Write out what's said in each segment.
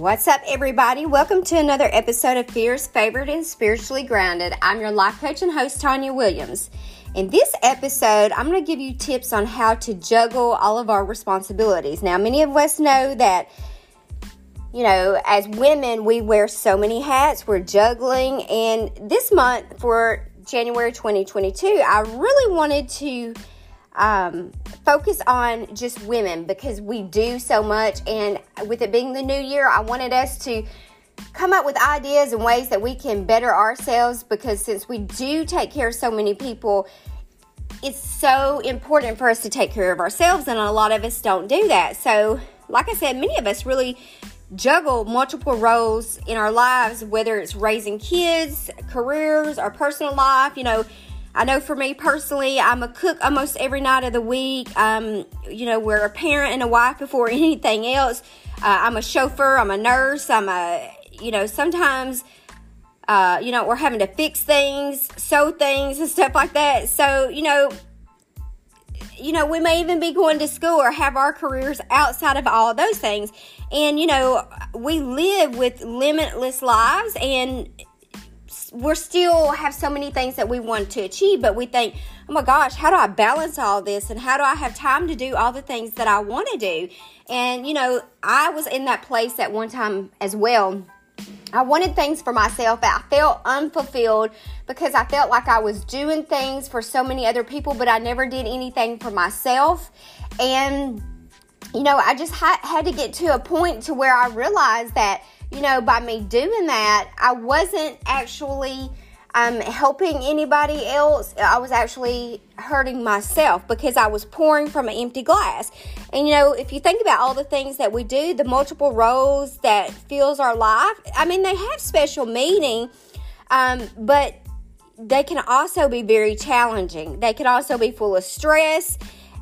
What's up, everybody? Welcome to another episode of Fierce, Favored, and Spiritually Grounded. I'm your life coach and host, Tanya Williams. In this episode, I'm going to give you tips on how to juggle all of our responsibilities. Now, many of us know that, you know, as women, we wear so many hats, we're juggling, and this month for January 2022, I really wanted to um, focus on just women because we do so much. And with it being the new year, I wanted us to come up with ideas and ways that we can better ourselves because since we do take care of so many people, it's so important for us to take care of ourselves, and a lot of us don't do that. So, like I said, many of us really juggle multiple roles in our lives, whether it's raising kids, careers, our personal life, you know I know for me personally, I'm a cook almost every night of the week. Um, you know, we're a parent and a wife before anything else. Uh, I'm a chauffeur. I'm a nurse. I'm a, you know, sometimes, uh, you know, we're having to fix things, sew things, and stuff like that. So, you know, you know, we may even be going to school or have our careers outside of all those things. And, you know, we live with limitless lives and we're still have so many things that we want to achieve, but we think, oh my gosh, how do I balance all this? And how do I have time to do all the things that I want to do? And, you know, I was in that place at one time as well. I wanted things for myself. I felt unfulfilled because I felt like I was doing things for so many other people, but I never did anything for myself. And, you know, I just ha- had to get to a point to where I realized that you know, by me doing that, I wasn't actually um, helping anybody else. I was actually hurting myself because I was pouring from an empty glass. And you know, if you think about all the things that we do, the multiple roles that fills our life, I mean, they have special meaning, um, but they can also be very challenging. They can also be full of stress.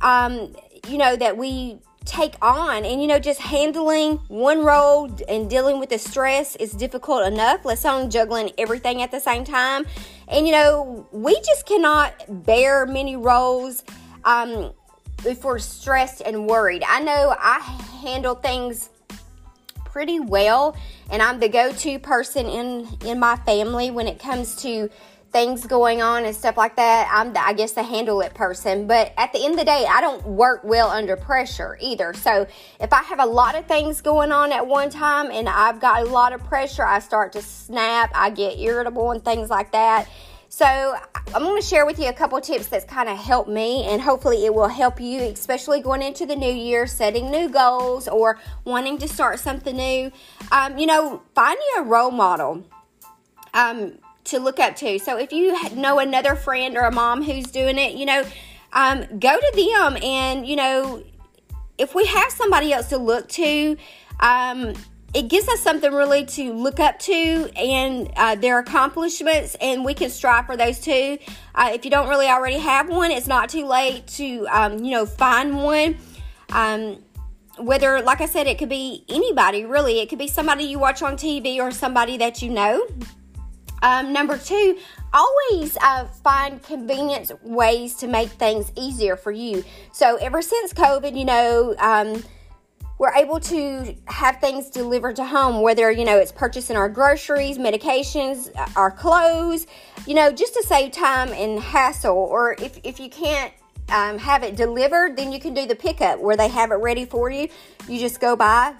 Um, you know, that we take on. And you know, just handling one role and dealing with the stress is difficult enough, let's alone juggling everything at the same time. And you know, we just cannot bear many roles um, if we're stressed and worried. I know I handle things pretty well and I'm the go-to person in in my family when it comes to things going on and stuff like that, I'm, the, I guess, the handle it person. But at the end of the day, I don't work well under pressure either. So if I have a lot of things going on at one time and I've got a lot of pressure, I start to snap, I get irritable and things like that. So I'm going to share with you a couple tips that's kind of helped me, and hopefully it will help you, especially going into the new year, setting new goals or wanting to start something new. Um, you know, find you a role model. Um, to look up to. So if you know another friend or a mom who's doing it, you know, um, go to them and, you know, if we have somebody else to look to, um, it gives us something really to look up to and uh, their accomplishments, and we can strive for those too. Uh, if you don't really already have one, it's not too late to, um, you know, find one. Um, whether, like I said, it could be anybody really. It could be somebody you watch on TV or somebody that you know. Um, number two, always uh, find convenient ways to make things easier for you. So, ever since COVID, you know, um, we're able to have things delivered to home, whether, you know, it's purchasing our groceries, medications, uh, our clothes, you know, just to save time and hassle. Or if, if you can't um, have it delivered, then you can do the pickup where they have it ready for you. You just go by,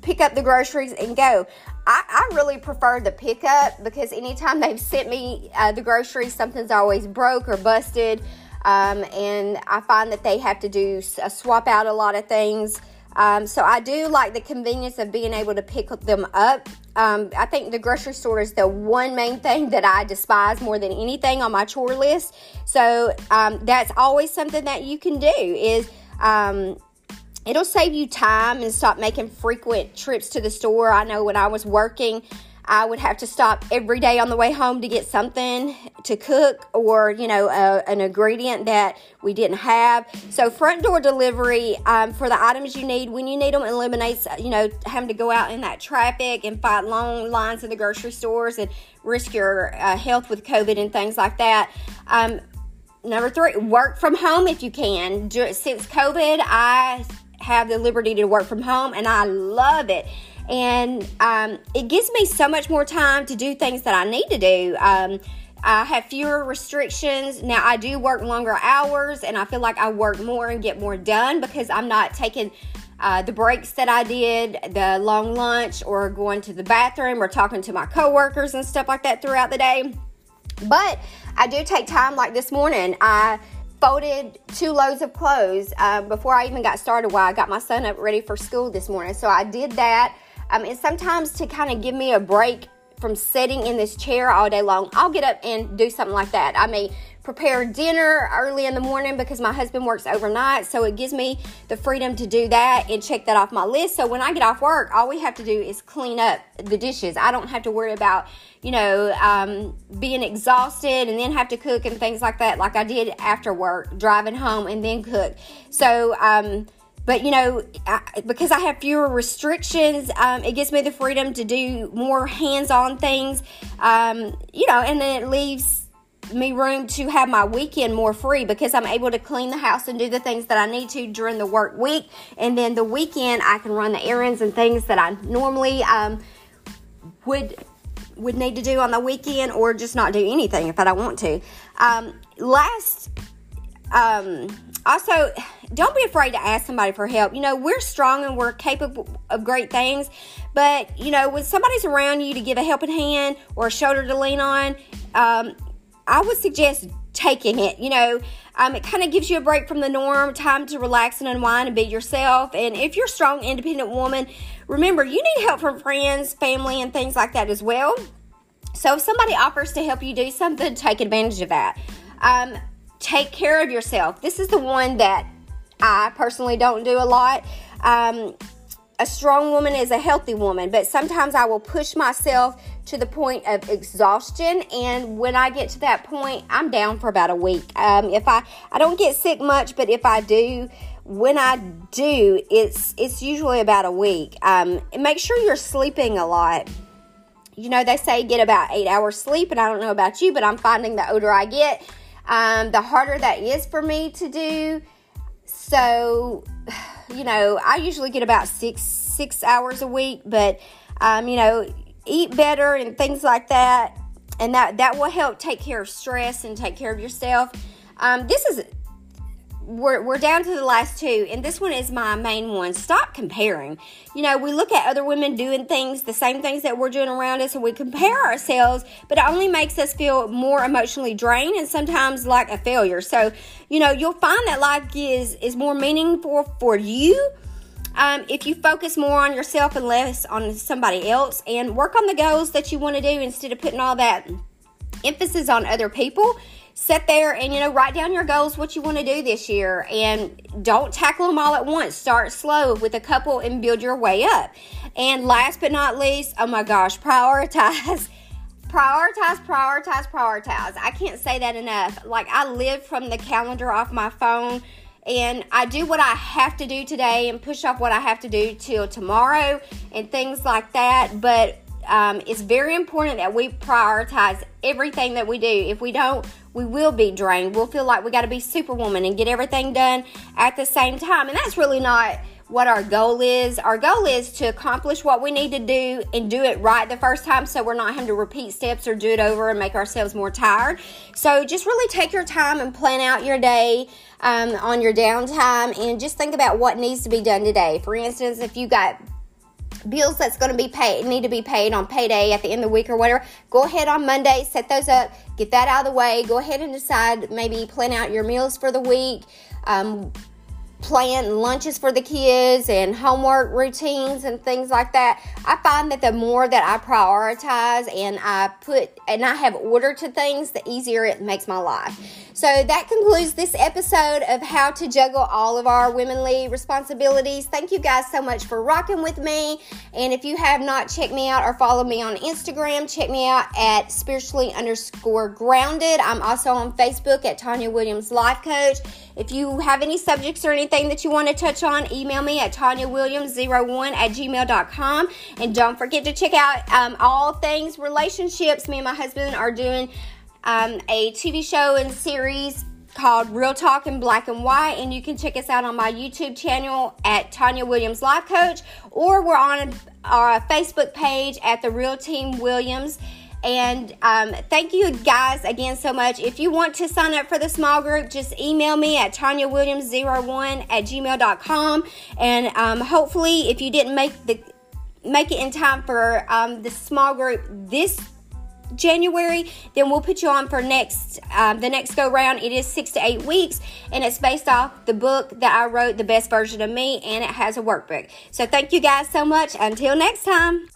pick up the groceries, and go. I, I, really prefer the pickup because anytime they've sent me uh, the groceries, something's always broke or busted. Um, and I find that they have to do a swap out a lot of things. Um, so I do like the convenience of being able to pick them up. Um, I think the grocery store is the one main thing that I despise more than anything on my chore list. So um, that's always something that you can do is um, it'll save you time and stop making frequent trips to the store. I know when I was working, I would have to stop every day on the way home to get something to cook or, you know, a, an ingredient that we didn't have. So, front door delivery um, for the items you need when you need them eliminates, you know, having to go out in that traffic and fight long lines in the grocery stores and risk your uh, health with COVID and things like that. Um, number three, work from home if you can. Since COVID, I have the liberty to work from home and I love it. and um, it gives me so much more time to do things that I need to do. Um, I have fewer restrictions. Now, I do work longer hours, and I feel like I work more and get more done because I'm not taking uh, the breaks that I did, the long lunch, or going to the bathroom, or talking to my coworkers and stuff like that throughout the day. But I do take time, like this morning. I folded two loads of clothes uh, before I even got started while I got my son up ready for school this morning. So I did that. Um, and sometimes to kind of give me a break from sitting in this chair all day long, I'll get up and do something like that. I may prepare dinner early in the morning because my husband works overnight. So it gives me the freedom to do that and check that off my list. So when I get off work, all we have to do is clean up the dishes. I don't have to worry about, you know, um, being exhausted and then have to cook and things like that, like I did after work, driving home and then cook. So, um, but you know I, because i have fewer restrictions um, it gives me the freedom to do more hands-on things um, you know and then it leaves me room to have my weekend more free because i'm able to clean the house and do the things that i need to during the work week and then the weekend i can run the errands and things that i normally um, would would need to do on the weekend or just not do anything if i don't want to um, last um, also don't be afraid to ask somebody for help. You know, we're strong and we're capable of great things, but you know, when somebody's around you to give a helping hand or a shoulder to lean on, um, I would suggest taking it. You know, um, it kind of gives you a break from the norm, time to relax and unwind and be yourself. And if you're a strong, independent woman, remember you need help from friends, family, and things like that as well. So if somebody offers to help you do something, take advantage of that. Um, take care of yourself. This is the one that I personally don't do a lot. Um, a strong woman is a healthy woman, but sometimes I will push myself to the point of exhaustion. And when I get to that point, I'm down for about a week. Um, if I, I don't get sick much, but if I do, when I do, it's it's usually about a week. Um, make sure you're sleeping a lot. You know, they say get about eight hours sleep, and I don't know about you, but I'm finding the older I get, um, the harder that is for me to do. So, you know, I usually get about six six hours a week, but um, you know, eat better and things like that, and that that will help take care of stress and take care of yourself. Um, this is we're, we're down to the last two, and this one is my main one. Stop comparing. You know, we look at other women doing things, the same things that we're doing around us, and we compare ourselves, but it only makes us feel more emotionally drained and sometimes like a failure. So, you know, you'll find that life is is more meaningful for you um, if you focus more on yourself and less on somebody else, and work on the goals that you want to do instead of putting all that emphasis on other people sit there and you know write down your goals what you want to do this year and don't tackle them all at once start slow with a couple and build your way up and last but not least oh my gosh prioritize prioritize prioritize prioritize i can't say that enough like i live from the calendar off my phone and I do what I have to do today and push off what I have to do till tomorrow and things like that. But um, it's very important that we prioritize everything that we do. If we don't, we will be drained. We'll feel like we got to be superwoman and get everything done at the same time. And that's really not what our goal is. Our goal is to accomplish what we need to do and do it right the first time so we're not having to repeat steps or do it over and make ourselves more tired. So just really take your time and plan out your day um, on your downtime and just think about what needs to be done today. For instance, if you got bills that's going to be paid need to be paid on payday at the end of the week or whatever go ahead on monday set those up get that out of the way go ahead and decide maybe plan out your meals for the week um, plan lunches for the kids and homework routines and things like that. I find that the more that I prioritize and I put and I have order to things, the easier it makes my life. So that concludes this episode of how to juggle all of our womanly responsibilities. Thank you guys so much for rocking with me. And if you have not checked me out or followed me on Instagram, check me out at spiritually underscore grounded. I'm also on Facebook at Tanya Williams Life Coach. If you have any subjects or anything that you want to touch on, email me at TanyaWilliams01 at gmail.com. And don't forget to check out um, all things relationships. Me and my husband are doing um, a TV show and series called Real Talk in Black and White, and you can check us out on my YouTube channel at Tanya Williams Life Coach, or we're on our Facebook page at the Real Team Williams. And um, thank you guys again so much. If you want to sign up for the small group, just email me at TanyaWilliams01 at gmail.com. And um, hopefully, if you didn't make the make it in time for um, the small group this January, then we'll put you on for next um, the next go round. It is six to eight weeks, and it's based off the book that I wrote, the best version of me, and it has a workbook. So thank you guys so much. Until next time.